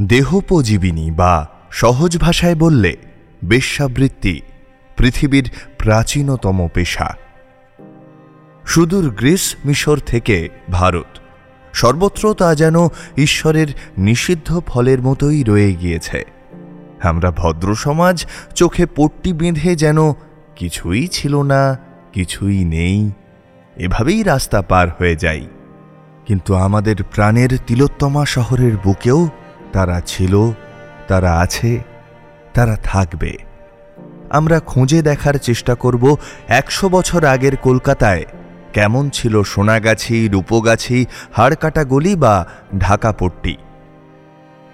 দেহোপজীবিনী বা সহজ ভাষায় বললে বেশ্যাবৃত্তি, পৃথিবীর প্রাচীনতম পেশা। সুদূর গ্রিস মিশর থেকে ভারত। সর্বত্র তা যেন ঈশ্বরের নিষিদ্ধ ফলের মতোই রয়ে গিয়েছে। আমরা ভদ্র সমাজ, চোখে পট্টি বেঁধে যেন কিছুই ছিল না, কিছুই নেই, এভাবেই রাস্তা পার হয়ে যাই। কিন্তু আমাদের প্রাণের তিলোত্তমা শহরের বুকেও তারা ছিল, তারা আছে, তারা থাকবে। আমরা খুঁজে দেখার চেষ্টা করব একশো বছর আগের কলকাতায় কেমন ছিল সোনাগাছি, রূপগাছি, হাড়কাটা গলি বা ঢাকাপট্টি।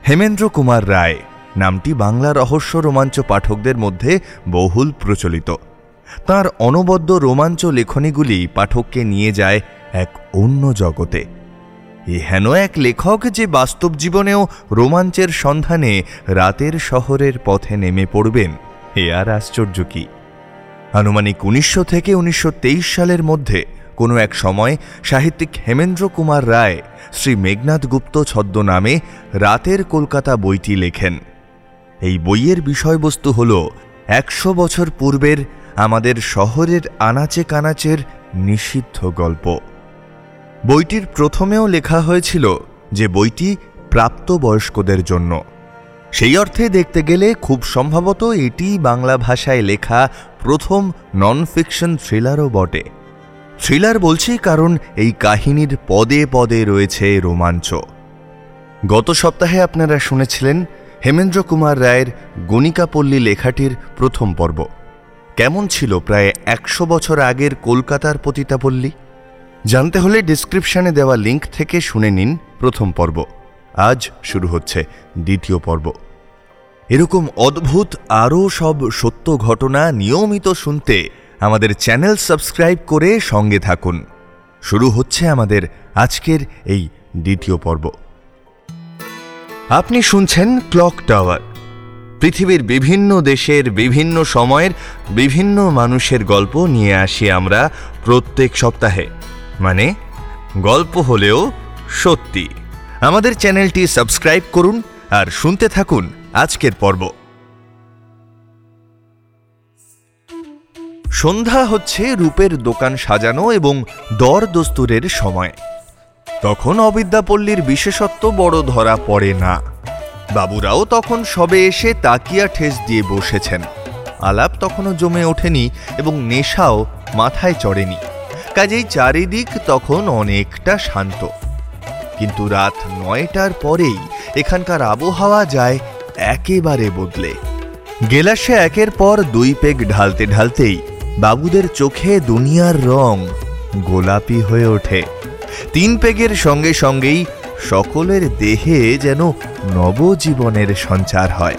হেমেন্দ্র কুমার রায় নামটি বাংলা রহস্য রোমাঞ্চ পাঠকদের মধ্যে বহুল প্রচলিত। তার অনবদ্য রোমাঞ্চ লেখনীগুলি পাঠককে নিয়ে যায় এক অন্য জগতে। হেন এক লেখক যে বাস্তব জীবনেও রোমাঞ্চের সন্ধানে রাতের শহরের পথে নেমে পড়বেন। এ আর আশ্চর্য কি? আনুমানিক উনিশশো থেকে উনিশশো তেইশ সালের মধ্যে কোনো এক সময় সাহিত্যিক হেমেন্দ্র কুমার রায় শ্রী মেঘনাথ গুপ্ত ছদ্মনামে রাতের কলকাতা বইটি লেখেন। এই বইয়ের বিষয়বস্তু হল একশো বছর পূর্বের আমাদের শহরের আনাচে কানাচের নিষিদ্ধ গল্প। বইটির প্রথমেও লেখা হয়েছিল যে বইটি প্রাপ্তবয়স্কদের জন্য। সেই অর্থে দেখতে গেলে খুব সম্ভবত এটি বাংলা ভাষায় লেখা প্রথম নন ফিকশন থ্রিলারও বটে। থ্রিলার বলছি কারণ এই কাহিনীর পদে পদে রয়েছে রোমাঞ্চ। গত সপ্তাহে আপনারা শুনেছিলেন হেমেন্দ্র কুমার রায়ের গণিকাপল্লী লেখাটির প্রথম পর্ব। কেমন ছিল প্রায় একশো বছর আগের কলকাতার পতিতাপল্লী? জানতে হলে ডিসক্রিপশনে দেওয়া লিঙ্ক থেকে শুনে নিন প্রথম পর্ব। আজ শুরু হচ্ছে দ্বিতীয় পর্ব। এরকম অদ্ভুত আরও সব সত্য ঘটনা নিয়মিত শুনতে আমাদের চ্যানেল সাবস্ক্রাইব করে সঙ্গে থাকুন। শুরু হচ্ছে আমাদের আজকের এই দ্বিতীয় পর্ব। আপনি শুনছেন ক্লক টাওয়ার। পৃথিবীর বিভিন্ন দেশের বিভিন্ন সময়ের বিভিন্ন মানুষের গল্প নিয়ে আসি আমরা প্রত্যেক সপ্তাহে। মানে গল্প হলেও সত্যি। আমাদের চ্যানেলটি সাবস্ক্রাইব করুন আর শুনতে থাকুন আজকের পর্ব। সন্ধ্যা হচ্ছে রূপের দোকান সাজানো এবং দর দস্তুরের সময়। তখন অবিদ্যাপল্লীর বিশেষত্ব বড় ধরা পড়ে না। বাবুরাও তখন সবে এসে তাকিয়া ঠেস দিয়ে বসেছেন। আলাপ তখনও জমে ওঠেনি এবং নেশাও মাথায় চড়েনি। কাজেই চারিদিক তখন অনেকটা শান্ত। কিন্তু রাত নয়টার পরেই এখানকার আবহাওয়া যায় একেবারে বদলে। গেলাসে একের পর দুই পেগ ঢালতে ঢালতেই বাবুদের চোখে দুনিয়ার রং গোলাপি হয়ে ওঠে। তিন পেগের সঙ্গে সঙ্গেই সকলের দেহে যেন নবজীবনের সঞ্চার হয়।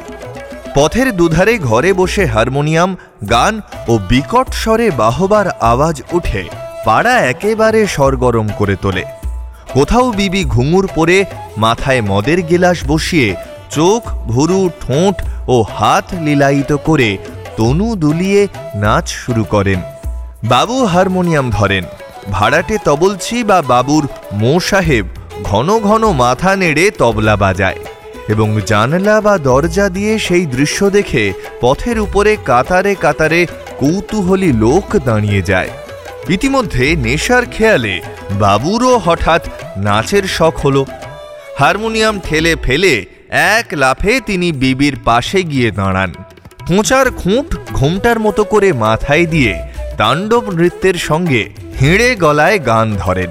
পথের দুধারে ঘরে বসে হারমোনিয়াম, গান ও বিকট স্বরে বাহবার আওয়াজ উঠে পাড়া একেবারে সরগরম করে তোলে। কোথাও বিবি ঘুঙুর পরে মাথায় মদের গিলাস বসিয়ে চোখ, ভুরু, ঠোঁট ও হাত লীলায়িত করে তনু দুলিয়ে নাচ শুরু করেন। বাবু হারমোনিয়াম ধরেন। ভাড়াটে তবলছি বা বাবুর মো সাহেব ঘন ঘন মাথা নেড়ে তবলা বাজায় এবং জানলা বা দরজা দিয়ে সেই দৃশ্য দেখে পথের উপরে কাতারে কাতারে কৌতূহলী লোক দাঁড়িয়ে যায়। ইতিমধ্যে নেশার খেয়ালে বাবুরও হঠাৎ নাচের শখ হল। হারমোনিয়াম ঠেলে ফেলে এক লাফে তিনি বিবির পাশে গিয়ে দাঁড়ান। খোঁচার খুঁট ঘোমটার মতো করে মাথায় দিয়ে তাণ্ডব নৃত্যের সঙ্গে হেঁড়ে গলায় গান ধরেন।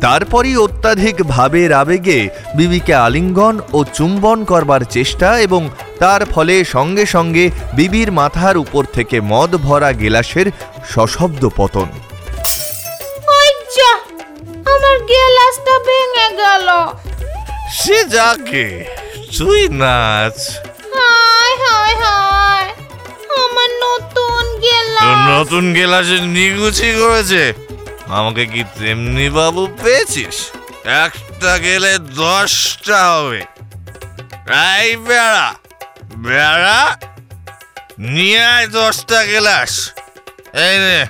তারপরই অত্যাধিক ভাবের আবেগে বিবিকে আলিঙ্গন ও চুম্বন করবার চেষ্টা এবং তার ফলে সঙ্গে সঙ্গে বিবির মাথার উপর থেকে মদ ভরা গেলাসের সশব্দ পতন। গেল সে যাকে তুই নাচ। হায় হায় হায় আমার নতুন তোর গেলাস নতুন গেলাসে নিগুচি করেছে আমাকে কি তেমনি বাবু পেয়েছিস? একটা গেলে দশটা হবে। এই বেড়া বেড়া নিয়ে আয় দশটা গেলাস। এই রে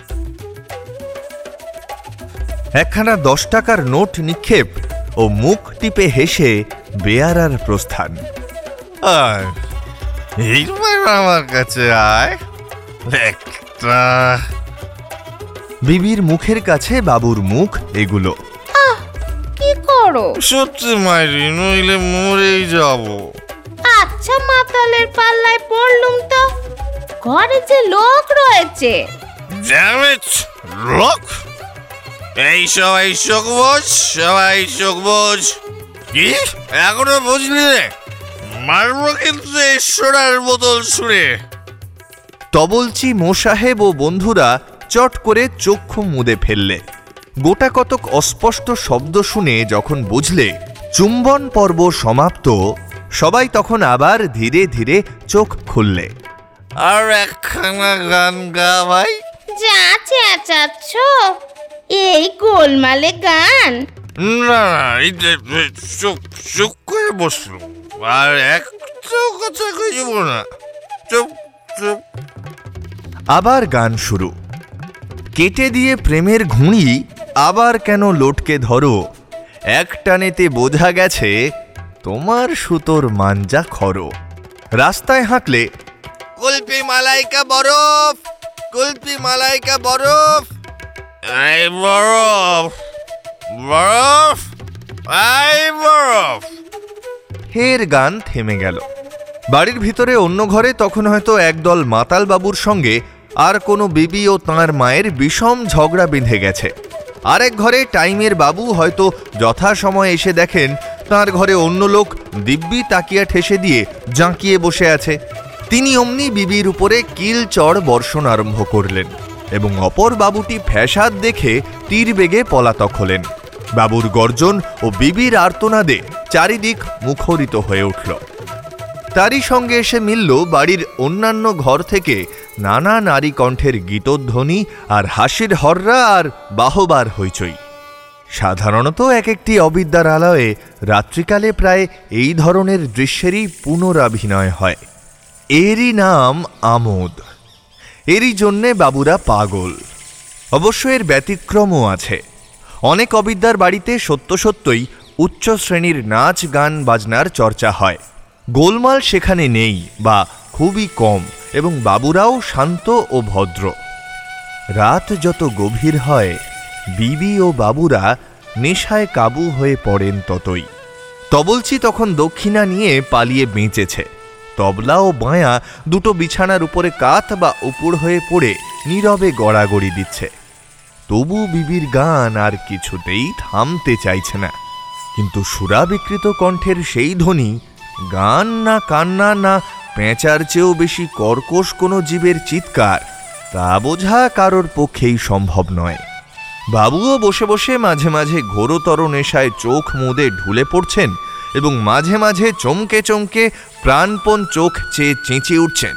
একখানা দশ টাকার নোট নিক্ষেপ। ও মুখ টিপে হেসে বেয়ারার প্রস্থান। আয় এইবার আমার কাছে আয়। একটা বিবির মুখের কাছে বাবুর মুখ এগুলো। কি করো? সত্যি মাইরি নইলে মরেই যাব। আচ্ছা মাতালের পাল্লায় পড়লুম তো। ঘরে যে লোক রয়েছে। ড্যামেজ লোক এই সবাই চোখ বোঝ সবাই চোখ বোঝ কি? এখনও বুঝলি রে? মারবো কিন্তু এই সোনার বোতল ছুঁড়ে। তবলচি মোসাহেব ও বন্ধুরা চট করে চক্ষু মুদে ফেললে। গোটা কতক অস্পষ্ট শব্দ শুনে যখন বুঝলে চুম্বন পর্ব সমাপ্ত সবাই তখন আবার ধীরে ধীরে চোখ খুললে। আর একখানা গান গা ভাই। যা চেঁচাচ্ছ। এই গোলমালে গান। না এই চুপ চুপ করে বসল। আর একটা কথা কইব না। চুপ চুপ। আবার গান শুরু। কেটে দিয়ে প্রেমের ঘুড়ি আবার কেন লোটকে ধরো? এক টানেতে বোঝা গেছে তোমার সুতোর মাঞ্জা খরো। রাস্তায় হাঁকলে কুলপি মালাইকা বরফ কুলপি মালাইকা বরফ। এই বরফ বরফ এই বরফ ফের গান থেমে গেল। বাড়ির ভিতরে অন্য ঘরে তখন হয়তো একদল মাতাল বাবুর সঙ্গে আর কোনো বিবি ও তাঁর মায়ের বিষম ঝগড়া বেঁধে গেছে। আরেক ঘরে টাইমের বাবু হয়তো যথাসময়ে এসে দেখেন তার ঘরে অন্য লোক দিব্যি তাকিয়া ঠেসে দিয়ে জাঁকিয়ে বসে আছে। তিনি অমনি বিবির উপরে কিল চড় বর্ষণ আরম্ভ করলেন। এবং অপর বাবুটি ফ্যাসাদ দেখে তীর বেগে পলাতক হলেন। বাবুর গর্জন ও বিবির আর্তনাদে চারিদিক মুখরিত হয়ে উঠল। তারই সঙ্গে এসে মিলল বাড়ির অন্যান্য ঘর থেকে নানা নারী কণ্ঠের গীতধ্বনি আর হাসির হররা আর বাহবার হইচই। সাধারণত এক একটি অবিদ্যার আলয়ে রাত্রিকালে প্রায় এই ধরনের দৃশ্যেরই পুনরাভিনয় হয়। এরই নাম আমোদ। এরই জন্যে বাবুরা পাগল। অবশ্য এর ব্যতিক্রমও আছে। অনেক অবিদ্যার বাড়িতে সত্য সত্যই উচ্চ শ্রেণির নাচ, গান, বাজনার চর্চা হয়। গোলমাল সেখানে নেই বা খুবই কম এবং বাবুরাও শান্ত ও ভদ্র। রাত যত গভীর হয়, বিবি ও বাবুরা নেশায় কাবু হয়ে পড়েন ততই। তবলচি তখন দক্ষিণা নিয়ে পালিয়ে বেঁচেছে। তবলা ও বায়া দুটো বিছানার উপরে কাত বা উপুর হয়ে পড়ে নীরবে গড়াগড়ি দিচ্ছে। তবু বিবির গান আর কিছুতেই থামতে চাইছে না। কিন্তু সুরা বিকৃত কণ্ঠের সেই ধ্বনি, গান না কান্না না পেঁচার চেয়েও বেশি কর্কশ কোনো জীবের চিৎকার, তা বোঝা কারোর পক্ষেই সম্ভব নয়। বাবুও বসে বসে মাঝে মাঝে ঘোরতর নেশায় চোখ মুদে ঢুলে পড়ছেন এবং মাঝে মাঝে চমকে চমকে প্রাণপণ চোখ চেয়ে চেঁচিয়ে উঠছেন।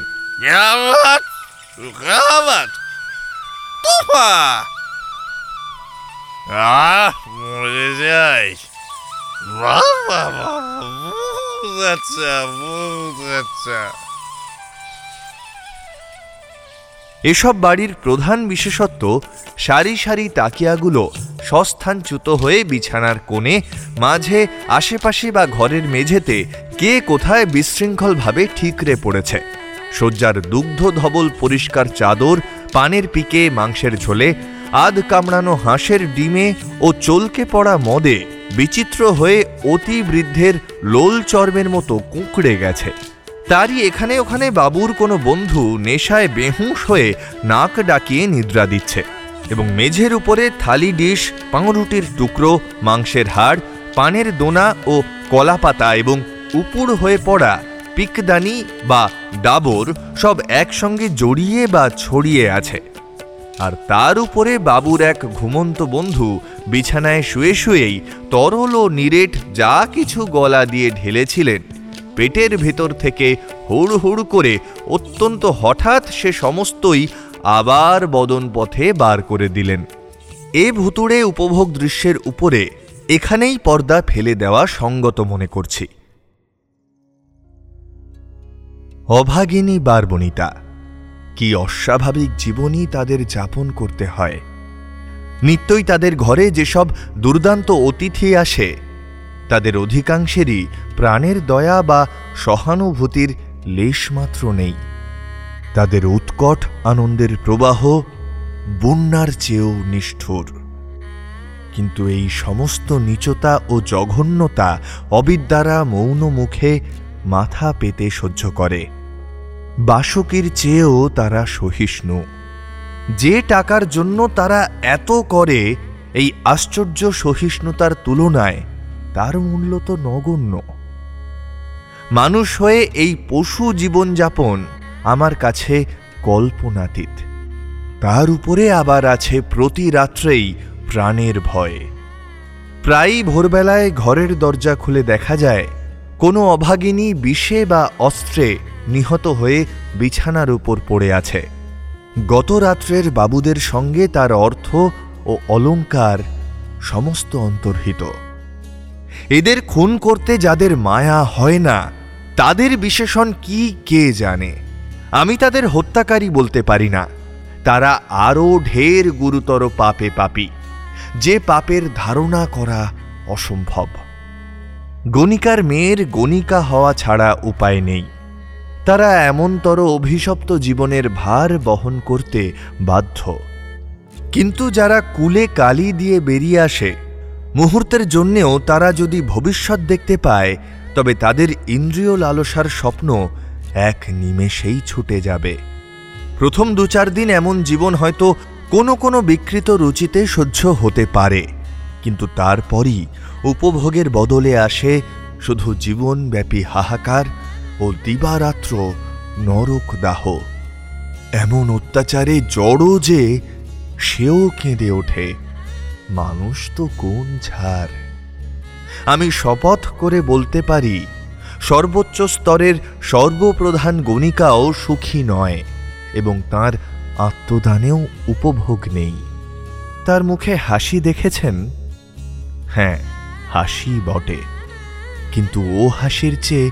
আহ, মরে বাবা আচ্ছা আচ্ছা এসব বাড়ির প্রধান বিশেষত্ব সারি সারি তাকিয়াগুলো সস্থানচ্যুত হয়ে বিছানার কোণে, মাঝে আশেপাশে বা ঘরের মেঝেতে কে কোথায় বিশৃঙ্খলভাবে ঠিকরে পড়েছে। শয্যার দুগ্ধ ধবল পরিষ্কার চাদর, পানের পিকে মাংসের ঝোলে, আধ কামড়ানো হাঁসের ডিমে ও চলকে পড়া মদে বিচিত্র হয়ে অতি বৃদ্ধের লোল চর্মের মতো কুঁকড়ে গেছে। তারই এখানে ওখানে বাবুর কোনো বন্ধু নেশায় বেহুঁশ হয়ে নাক ডাকিয়ে নিদ্রা দিচ্ছে এবং মেঝের উপরে থালি ডিশ পাউরুটির টুকরো, মাংসের হাড়, পানের দোনা ও কলাপাতা এবং উপুড় হয়ে পড়া পিকদানি বা ডাবর সব একসঙ্গে জড়িয়ে বা ছড়িয়ে আছে। আর তার উপরে বাবুর এক ঘুমন্ত বন্ধু বিছানায় শুয়ে শুয়েই তরল ও নিরেট যা কিছু গলা দিয়ে ঢেলেছিলেন। পেটের ভেতর থেকে হুড় হুড় করে অত্যন্ত হঠাৎ সে সমস্তই আবার বদন পথে বার করে দিলেন। এ ভুতুড়ে উপভোগ দৃশ্যের উপরে এখানেই পর্দা ফেলে দেওয়া সঙ্গত মনে করছি। অভাগিনী বারবনিতা কি অস্বাভাবিক জীবনই তাদের যাপন করতে হয়। নিত্যই তাদের ঘরে যেসব দুর্দান্ত অতিথি আসে তাদের অধিকাংশেরই প্রাণের দয়া বা সহানুভূতির লেশমাত্র নেই। তাদের উৎকট আনন্দের প্রবাহ বন্যার চেয়েও নিষ্ঠুর। কিন্তু এই সমস্ত নীচতা ও জঘন্যতা অবিদ্যারা মৌন মুখে মাথা পেতে সহ্য করে। বাসকির চেয়েও তারা সহিষ্ণু। যে টাকার জন্য তারা এত করে, এই আশ্চর্য সহিষ্ণুতার তুলনায় তার মূল্য তো নগণ্য। মানুষ হয়ে এই পশু জীবনযাপন আমার কাছে কল্পনাতীত। তার উপরে আবার আছে প্রতি রাত্রেই প্রাণের ভয়। প্রায়ই ভোরবেলায় ঘরের দরজা খুলে দেখা যায়, কোনো অভাগিনী বিষে বা অস্ত্রে নিহত হয়ে বিছানার উপর পড়ে আছে। গত রাত্রের বাবুদের সঙ্গে তার অর্থ ও অলংকার সমস্ত অন্তর্হিত। এদের খুন করতে যাদের মায়া হয় না, তাদের বিশেষণ কি কে জানে? আমি তাদের হত্যাকারী বলতে পারি না। তারা আরও ঢের গুরুতর পাপে পাপী। যে পাপের ধারণা করা অসম্ভব। গণিকার মেয়ের গণিকা হওয়া ছাড়া উপায় নেই। তারা এমনতর অভিশপ্ত জীবনের ভার বহন করতে বাধ্য। কিন্তু যারা কুলে কালি দিয়ে বেরিয়ে আসে মুহূর্তের জন্যেও তারা যদি ভবিষ্যৎ দেখতে পায়, তবে তাদের ইন্দ্রিয় লালসার স্বপ্ন এক নিমেষেই ছুটে যাবে। প্রথম দু চার দিন এমন জীবন হয়তো কোনো কোনো বিকৃত রুচিতে সহ্য হতে পারে, কিন্তু তারপরই উপভোগের বদলে আসে শুধু জীবনব্যাপী হাহাকার ও দিবারাত্র নরক দাহ। এমন অত্যাচারে জড়ো যে সেও কেঁদে ওঠে। মানুষ তো কোন ঝাড়। আমি শপথ করে বলতে পারি, সর্বোচ্চ স্তরের সর্বপ্রধান গণিকাও সুখী নয় এবং তার আত্মদানেও উপভোগ নেই। তার মুখে হাসি দেখেছেন? হ্যাঁ হাসি বটে। কিন্তু ও হাসির চেয়ে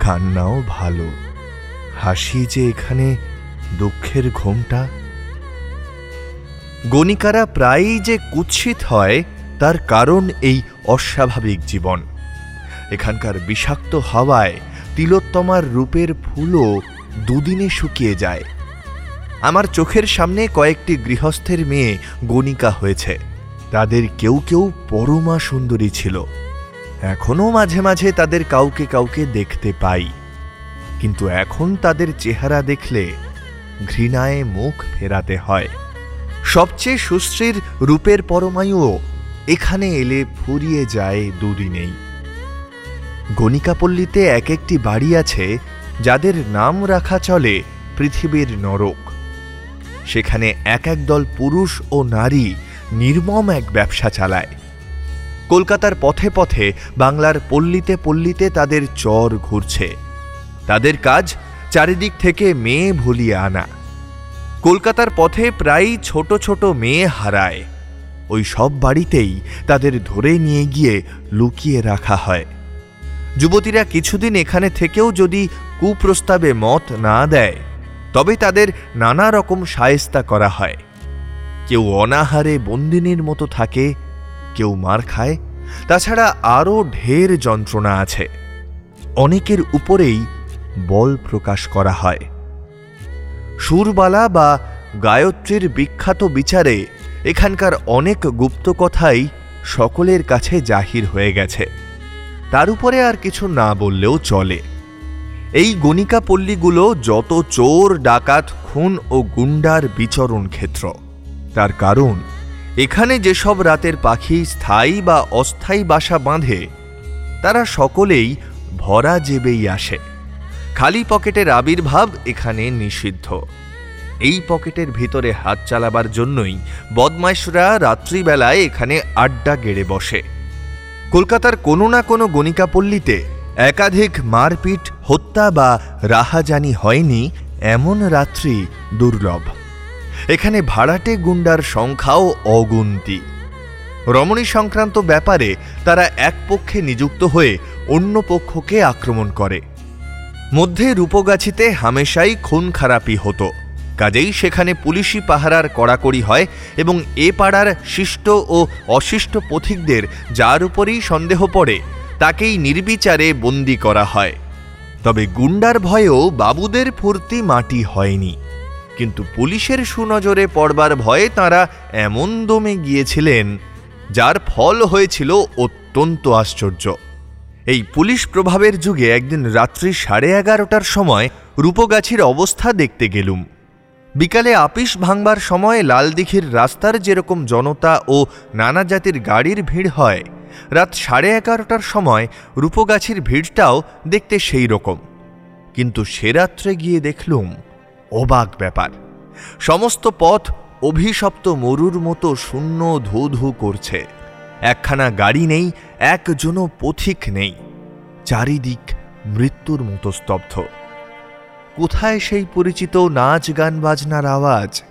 কান্নাও ভালো। হাসি যে এখানে দুঃখের ঘোমটা গণিকারা প্রায়ই যে কুৎসিত হয়, তার কারণ এই অস্বাভাবিক জীবন। এখানকার বিষাক্ত হাওয়ায় তিলোত্তমার রূপের ফুলও দুদিনে শুকিয়ে যায়। আমার চোখের সামনে কয়েকটি গৃহস্থের মেয়ে গণিকা হয়েছে। তাদের কেউ কেউ পরমা সুন্দরী ছিল। এখনও মাঝে মাঝে তাদের কাউকে কাউকে দেখতে পাই। কিন্তু এখন তাদের চেহারা দেখলে ঘৃণায় মুখ ফেরাতে হয়। সবচেয়ে সুশ্রীর রূপের পরমায়ুও এখানে এলে ফুরিয়ে যায় দুদিনেই। গণিকাপল্লীতে এক একটি বাড়ি আছে, যাদের নাম রাখা চলে পৃথিবীর নরক। সেখানে এক এক দল পুরুষ ও নারী নির্মম এক ব্যবসা চালায়। কলকাতার পথে পথে বাংলার পল্লীতে পল্লীতে তাদের চর ঘুরছে। তাদের কাজ চারিদিক থেকে মেয়ে ভুলিয়ে আনা। কলকাতার পথে প্রায়ই ছোট ছোট মেয়ে হারায়। ওই সব বাড়িতেই তাদের ধরে নিয়ে গিয়ে লুকিয়ে রাখা হয়। যুবতীরা কিছুদিন এখানে থেকেও যদি কুপ্রস্তাবে মত না দেয়, তবে তাদের নানা রকম সায়স্তা করা হয়। কেউ অনাহারে বন্দিনীর মতো থাকে, কেউ মার খায়, তাছাড়া আরও ঢের যন্ত্রণা আছে। অনেকের উপরেই বল প্রকাশ করা হয়। সুরবালা বা গায়ত্রীর বিখ্যাত বিচারে এখানকার অনেক গুপ্ত কথাই সকলের কাছে জাহির হয়ে গেছে। তার উপরে আর কিছু না বললেও চলে। এই গণিকা পল্লীগুলো যত চোর, ডাকাত, খুন ও গুন্ডার বিচরণ ক্ষেত্র। তার কারণ, এখানে যেসব রাতের পাখি স্থায়ী বা অস্থায়ী বাসা বাঁধে, তারা সকলেই ভরা জেবেই আসে। খালি পকেটের আবির্ভাব এখানে নিষিদ্ধ। এই পকেটের ভিতরে হাত চালাবার জন্যই বদমাইশরা রাত্রিবেলায় এখানে আড্ডা গেড়ে বসে। কলকাতার কোনো না কোনো গণিকাপল্লীতে একাধিক মারপিট, হত্যা বা রাহাজানি হয়নি এমন রাত্রি দুর্লভ। এখানে ভাড়াটে গুন্ডার সংখ্যাও অগুন্তি। রমণী সংক্রান্ত ব্যাপারে তারা এক পক্ষে নিযুক্ত হয়ে অন্য পক্ষকে আক্রমণ করে। মধ্যে রূপগাছিতে হামেশাই খুন খারাপি হতো। কাজেই সেখানে পুলিশি পাহারার কড়াকড়ি হয় এবং এ পাড়ার শিষ্ট ও অশিষ্ট পথিকদের যার উপরেই সন্দেহ পড়ে, তাকেই নির্বিচারে বন্দি করা হয়। তবে গুন্ডার ভয়েও বাবুদের ফুর্তি মাটি হয়নি। কিন্তু পুলিশের সুনজরে পড়বার ভয়ে তারা এমন দমে গিয়েছিলেন, যার ফল হয়েছিল অত্যন্ত আশ্চর্য। এই পুলিশ প্রভাবের যুগে একদিন রাত্রি সাড়ে এগারোটার সময় রূপগাছির অবস্থা দেখতে গেলুম। বিকালে আপিস ভাঙবার সময় লালদিঘির রাস্তার যেরকম জনতা ও নানা জাতির গাড়ির ভিড় হয়, রাত সাড়ে এগারোটার সময় রূপগাছির ভিড়টাও দেখতে সেই রকম। কিন্তু সে রাত্রে গিয়ে দেখলুম, অবাক ব্যাপার। সমস্ত পথ অভিশপ্ত মরুর মতো শূন্য ধু ধু করছে। একখানা গাড়ি নেই, একজনও পথিক নেই। চারিদিক মৃত্যুর মতো স্তব্ধ। কোথায় সেই পরিচিত নাচ গান বাজনার আওয়াজ?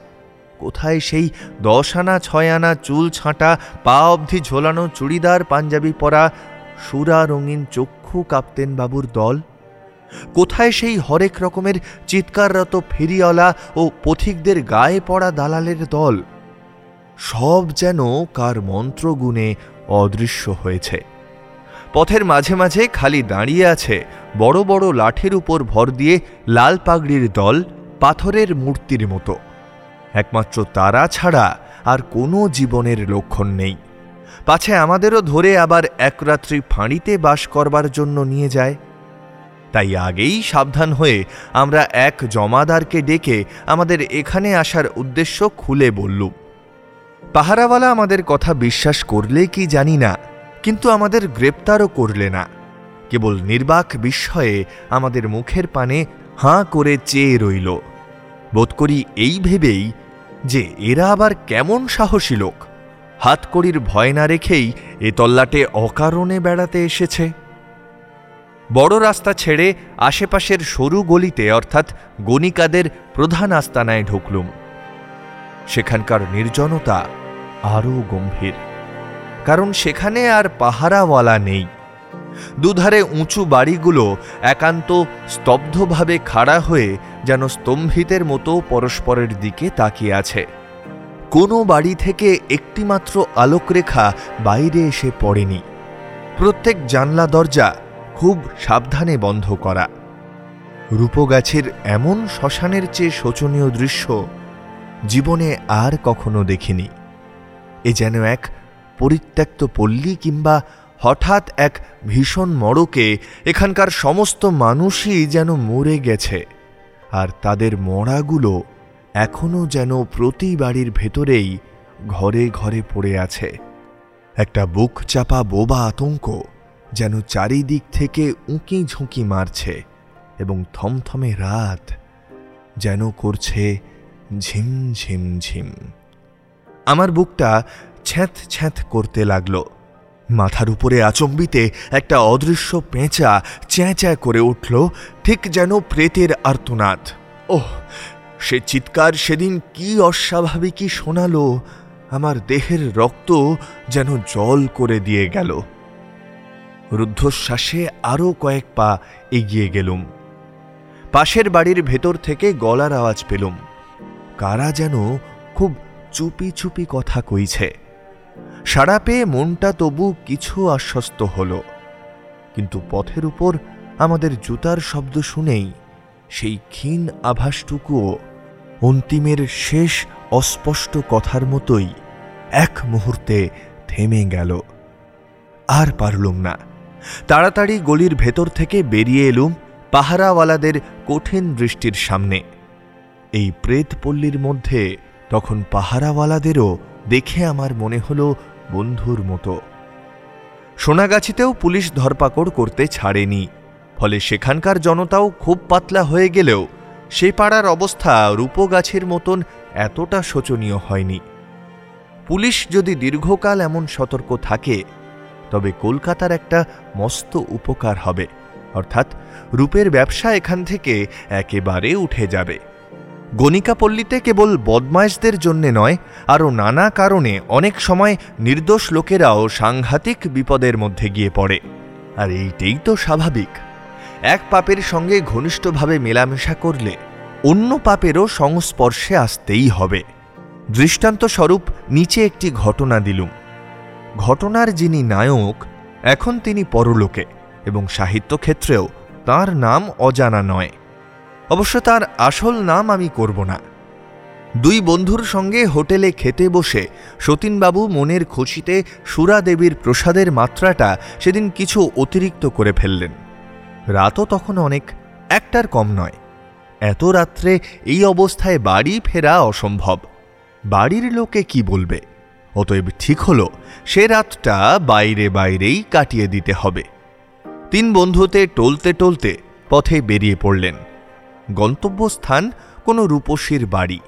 কোথায় সেই দশ আনা ছয় আনা চুল ছাঁটা, পা অবধি ঝোলানো চুড়িদার, পাঞ্জাবি পরা সুরা রঙিন চক্ষু কাপ্তেন বাবুর দল? কোথায় সেই হরেক রকমের চিৎকাররত ফেরিওয়ালা ও পথিকদের গায়ে পড়া দালালের দল? সব যেন কার মন্ত্রগুণে অদৃশ্য হয়েছে। পথের মাঝে মাঝে খালি দাঁড়িয়ে আছে বড় বড় লাঠির উপর ভর দিয়ে লাল পাগড়ির দল পাথরের মূর্তির মতো। একমাত্র তারা ছাড়া আর কোনো জীবনের লক্ষণ নেই। পাছে আমাদেরও ধরে আবার এক রাত্রি ফাঁড়িতে বাস করবার জন্য নিয়ে যায়। তাই আগেই সাবধান হয়ে আমরা এক জমাদারকে ডেকে আমাদের এখানে আসার উদ্দেশ্য খুলে বললুম। পাহারাওয়ালা আমাদের কথা বিশ্বাস করলে কি জানি না, কিন্তু আমাদের গ্রেপ্তারও করলে না। কেবল নির্বাক বিস্ময়ে আমাদের মুখের পানে হাঁ করে চেয়ে রইল। বোধ করি এই ভেবেই যে এরা আবার কেমন সাহসী লোক। হাতকড়ির ভয় না রেখেই এ তল্লাটে অকারণে বেড়াতে এসেছে। বড় রাস্তা ছেড়ে আশেপাশের সরু গলিতে, অর্থাৎ গণিকাদের প্রধান আস্তানায় ঢুকলুম। সেখানকার নির্জনতা আরও গম্ভীর। কারণ সেখানে আর পাহারাওয়ালা নেই। দুধারে উঁচু বাড়িগুলো একান্ত স্তব্ধভাবে খাড়া হয়ে যেন স্তম্ভিতের মতো পরস্পরের দিকে তাকিয়ে আছে। কোনো বাড়ি থেকে একটিমাত্র আলোকরেখা বাইরে এসে পড়েনি। প্রত্যেক জানলা দরজা খুব সাবধানে বন্ধ করা। রূপগাছের এমন শ্মশানের চেয়ে শোচনীয় দৃশ্য জীবনে আর কখনো দেখিনি। এ যেন এক পরিত্যক্ত পল্লী কিংবা হঠাৎ এক ভীষণ মড়কে এখানকার সমস্ত মানুষই যেন মরে গেছে, আর তাদের মরাগুলো এখনও যেন প্রতি বাড়ির ভেতরেই ঘরে ঘরে পড়ে আছে। একটা বুক চাপা বোবা আতঙ্ক যেন চারিদিক থেকে উঁকি ঝুঁকি মারছে এবং থমথমে রাত যেন করছে ঝিম ঝিম ঝিম। আমার বুকটা ছ্যাঁত ছ্যাঁত করতে লাগল। মাথার উপরে আচম্বিতে একটা অদৃশ্য পেঁচা চ্যাঁ চ্যাঁ করে উঠল, ঠিক যেন প্রেতের আর্তনাদ। ওহ, সে চিৎকার সেদিন কি অস্বাভাবিকই শোনালো, আমার দেহের রক্ত যেন জল করে দিয়ে গেল। রুদ্ধশ্বাসে আরও কয়েক পা এগিয়ে গেলুম। পাশের বাড়ির ভেতর থেকে গলার আওয়াজ পেলুম। কারা যেন খুব চুপি চুপি কথা কইছে। সাড়া পেয়ে মনটা তবু কিছু আশ্বস্ত হল। কিন্তু পথের উপর আমাদের জুতার শব্দ শুনেই সেই ক্ষীণ আভাসটুকুও অন্তিমের শেষ অস্পষ্ট কথার মতোই এক মুহূর্তে থেমে গেল। আর পারলুম না। তাড়াতাড়ি গলির ভেতর থেকে বেরিয়ে এলুম পাহারাওয়ালাদের কঠিন দৃষ্টির সামনে। এই প্রেতপল্লীর মধ্যে তখন পাহারাওয়ালাদেরও দেখে আমার মনে হলো বন্ধুর মতো। সোনাগাছিতেও পুলিশ ধরপাকড় করতে ছাড়েনি, ফলে সেখানকার জনতাও খুব পাতলা হয়ে গেলেও সে পাড়ার অবস্থা রূপগাছের মতন এতটা শোচনীয় হয়নি। পুলিশ যদি দীর্ঘকাল এমন সতর্ক থাকে, তবে কলকাতার একটা মস্ত উপকার হবে, অর্থাৎ রূপের ব্যবসা এখান থেকে একেবারে উঠে যাবে। গণিকাপল্লীতে কেবল বদমাইশদের জন্যে নয়, আরও নানা কারণে অনেক সময় নির্দোষ লোকেরাও সাংঘাতিক বিপদের মধ্যে গিয়ে পড়ে। আর এইটাই তো স্বাভাবিক। এক পাপের সঙ্গে ঘনিষ্ঠভাবে মেলামেশা করলে অন্য পাপেরও সংস্পর্শে আসতেই হবে। দৃষ্টান্তস্বরূপ নিচে একটি ঘটনা দিলুম। ঘটনার যিনি নায়ক, এখন তিনি পরলোকে এবং সাহিত্যক্ষেত্রেও তার নাম অজানা নয়। অবশ্য তার আসল নাম আমি করব না। দুই বন্ধুর সঙ্গে হোটেলে খেতে বসে সতীনবাবু মনের খুশিতে সুরাদেবীর প্রসাদের মাত্রাটা সেদিন কিছু অতিরিক্ত করে ফেললেন। রাতও তখন অনেক, একটার কম নয়। এত রাত্রে এই অবস্থায় বাড়ি ফেরা অসম্ভব। বাড়ির লোকে কি বলবে? অতএব ঠিক হলো, সে রাতটা বাইরে বাইরেই কাটিয়ে দিতে হবে। তিন বন্ধুতে টলতে টলতে পথে বেরিয়ে পড়লেন। গন্তব্যস্থান কোনো রূপসীর বাড়ি।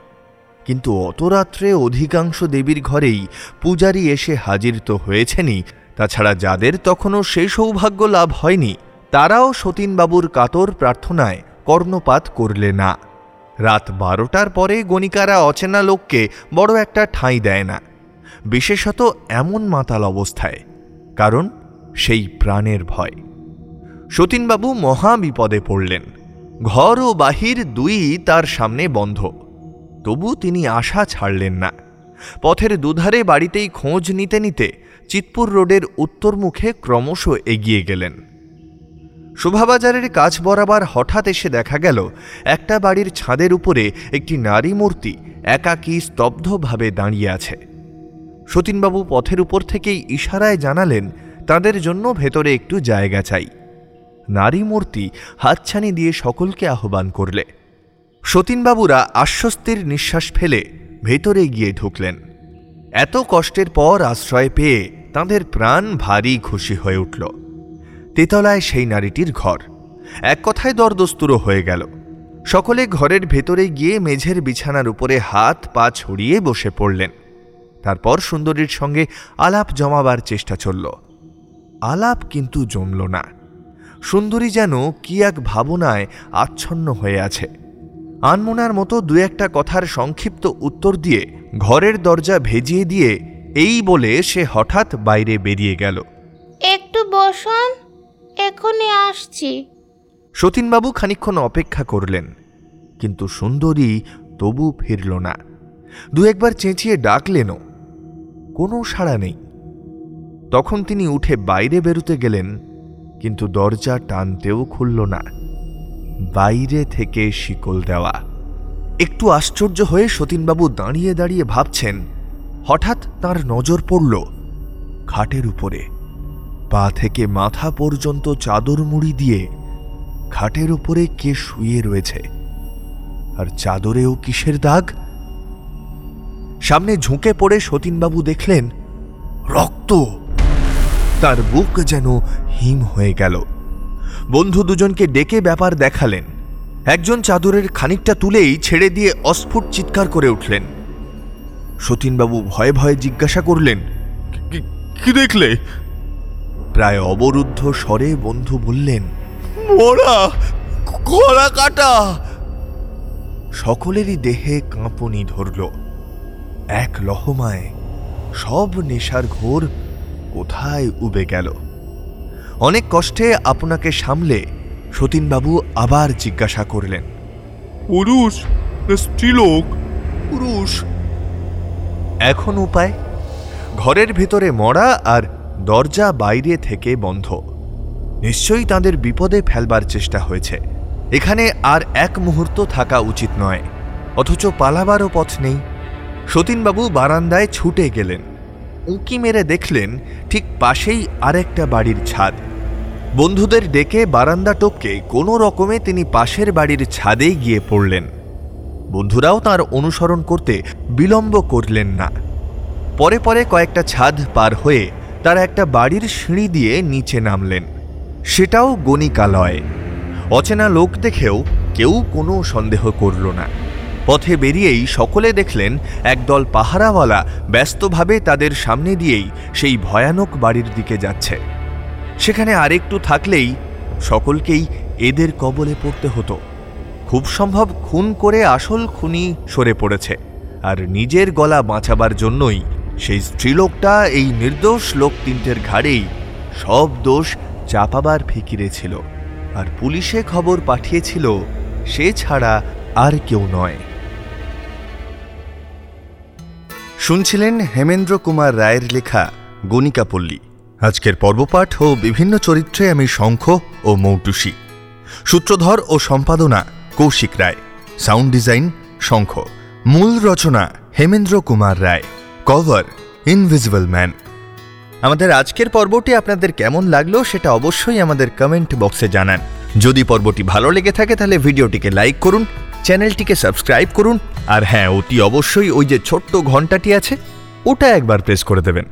কিন্তু অত রাত্রে অধিকাংশ দেবীর ঘরেই পূজারী এসে হাজির তো হয়েছেনই। তাছাড়া যাদের তখনও সে সৌভাগ্য লাভ হয়নি, তারাও সতীনবাবুর কাতর প্রার্থনায় কর্ণপাত করলে না। রাত বারোটার পরে গণিকারা অচেনা লোককে বড় একটা ঠাঁই দেয় না। বিশেষত এমন মাতাল অবস্থায়, কারণ সেই প্রাণের ভয়। সতীনবাবু মহা বিপদে পড়লেন। ঘর ও বাহির দুই তার সামনে বন্ধ। তবু তিনি আশা ছাড়লেন না। পথের দুধারে বাড়িতেই খোঁজ নিতে নিতে চিতপুর রোডের উত্তর মুখে ক্রমশ এগিয়ে গেলেন। শোভাবাজারের কাছ বরাবর হঠাৎ এসে দেখা গেল, একটা বাড়ির ছাদের উপরে একটি নারী মূর্তি একাকী স্তব্ধভাবে দাঁড়িয়ে আছে। সতীনবাবু পথের উপর থেকেই ইশারায় জানালেন, তাদের জন্য ভেতরে একটু জায়গা চাই। নারী মূর্তি হাতছানি দিয়ে সকলকে আহ্বান করলে। সতীনবাবুরা আশ্বস্তির নিঃশ্বাস ফেলে ভেতরে গিয়ে ঢুকলেন। এত কষ্টের পর আশ্রয় পেয়ে তাঁদের প্রাণ ভারী খুশি হয়ে উঠল। তেতলায় সেই নারীটির ঘর। এক কথায় দরদস্তুরও হয়ে গেল। সকলে ঘরের ভেতরে গিয়ে মেঝের বিছানার উপরে হাত পা ছড়িয়ে বসে পড়লেন। তারপর সুন্দরীর সঙ্গে আলাপ জমাবার চেষ্টা চলল। আলাপ কিন্তু জমল না। সুন্দরী যেন কি এক ভাবনায় আচ্ছন্ন হয়ে আছে। আনমোনার মতো দু একটা কথার সংক্ষিপ্ত উত্তর দিয়ে ঘরের দরজা ভেজিয়ে দিয়ে এই বলে সে হঠাৎ বাইরে বেরিয়ে গেল। একটু বসুন এখনই আসছি। সতীনবাবু খানিক্ষণ অপেক্ষা করলেন কিন্তু সুন্দরী তবু ফিরল না। দু একবার চেঁচিয়ে ডাকলেনও কোনো সাড়া নেই। তখন তিনি উঠে বাইরে বেরুতে গেলেন কিন্তু দরজা টানতেও খুলল না। বাইরে থেকে শিকল দেওয়া। একটু আশ্চর্য হয়ে সতীনবাবু দাঁড়িয়ে দাঁড়িয়ে ভাবছেন, হঠাৎ তার নজর পড়ল খাটের উপরে। পা থেকে মাথা পর্যন্ত চাদর মুড়ি দিয়ে খাটের উপরে কে শুয়ে রয়েছে? আর চাদরেও কিসের দাগ? সামনে ঝুঁকে পড়ে সতীনবাবু দেখলেন, রক্ত! তার বুক যেন হিম হয়ে গেল। বন্ধু দুজনকে ডেকে ব্যাপার দেখালেন। একজন চাদরের খানিকটা তুলেই ছেড়ে দিয়ে অস্ফুট চিৎকার করে উঠলেন। সতীনবাবু ভয়ে ভয়ে জিজ্ঞাসা করলেন, কি দেখলে? প্রায় অবরুদ্ধ স্বরে বন্ধু বললেন, মোড়া গলা কাটা! সকলেরই দেহে কাঁপুনি ধরল। এক লহমায় সব নেশার ঘোর কোথায় উবে গেল? অনেক কষ্টে আপনাকে সামলে সতীনবাবু আবার জিজ্ঞাসা করলেন। পুরুষ স্ত্রীলোক? পুরুষ। এখন উপায়? ঘরের ভেতরে মরা আর দরজা বাইরে থেকে বন্ধ। নিশ্চয়ই তাদের বিপদে ফেলবার চেষ্টা হয়েছে। এখানে আর এক মুহূর্ত থাকা উচিত নয় অথচ পালাবারও পথ নেই। সতীনবাবু বারান্দায় ছুটে গেলেন। উঁকি মেরে দেখলেন ঠিক পাশেই আরেকটা বাড়ির ছাদ। বন্ধুদের ডেকে বারান্দা টপকে কোনো রকমে তিনি পাশের বাড়ির ছাদেই গিয়ে পড়লেন। বন্ধুরাও তার অনুসরণ করতে বিলম্ব করলেন না। পরে পরে কয়েকটা ছাদ পার হয়ে তারা একটা বাড়ির সিঁড়ি দিয়ে নিচে নামলেন। সেটাও গণিকালয়। অচেনা লোক দেখেও কেউ কোনো সন্দেহ করল না। পথে বেরিয়েই সকলে দেখলেন একদল পাহারাওয়ালা ব্যস্তভাবে তাদের সামনে দিয়েই সেই ভয়ানক বাড়ির দিকে যাচ্ছে। সেখানে আরেকটু থাকলেই সকলকেই এদের কবলে পড়তে হতো। খুব সম্ভব খুন করে আসল খুনি সরে পড়েছে, আর নিজের গলা বাঁচাবার জন্যই সেই স্ত্রীলোকটা এই নির্দোষ লোক তিনটের ঘাড়েই সব দোষ চাপাবার ফিকিরে ছিল। আর পুলিশে খবর পাঠিয়েছিল, সে ছাড়া আর কেউ নয়। শুনছিলেন হেমেন্দ্র কুমার রায়ের লেখা গণিকাপল্লী আজকের পর্বপাঠ ও বিভিন্ন চরিত্রে আমি শঙ্খ ও মৌটুসী। সূত্রধর ও সম্পাদনা কৌশিক রায়। Sound design Shankha. মূল রচনা Hemendra Kumar Roy. Cover invisible man. আমাদের আজকের পর্বটি আপনাদের কেমন লাগল সেটা অবশ্যই আমাদের কমেন্ট বক্সে জানান। যদি পর্বটি ভালো লেগে থাকে তাহলে ভিডিওটিকে লাইক করুন চ্যানেলটিকে সাবস্ক্রাইব করুন আর হ্যাঁ অতি অবশ্যই ওই যে ছোট্ট ঘন্টাটি আছে, ওটা একবার প্রেস করে দেবেন।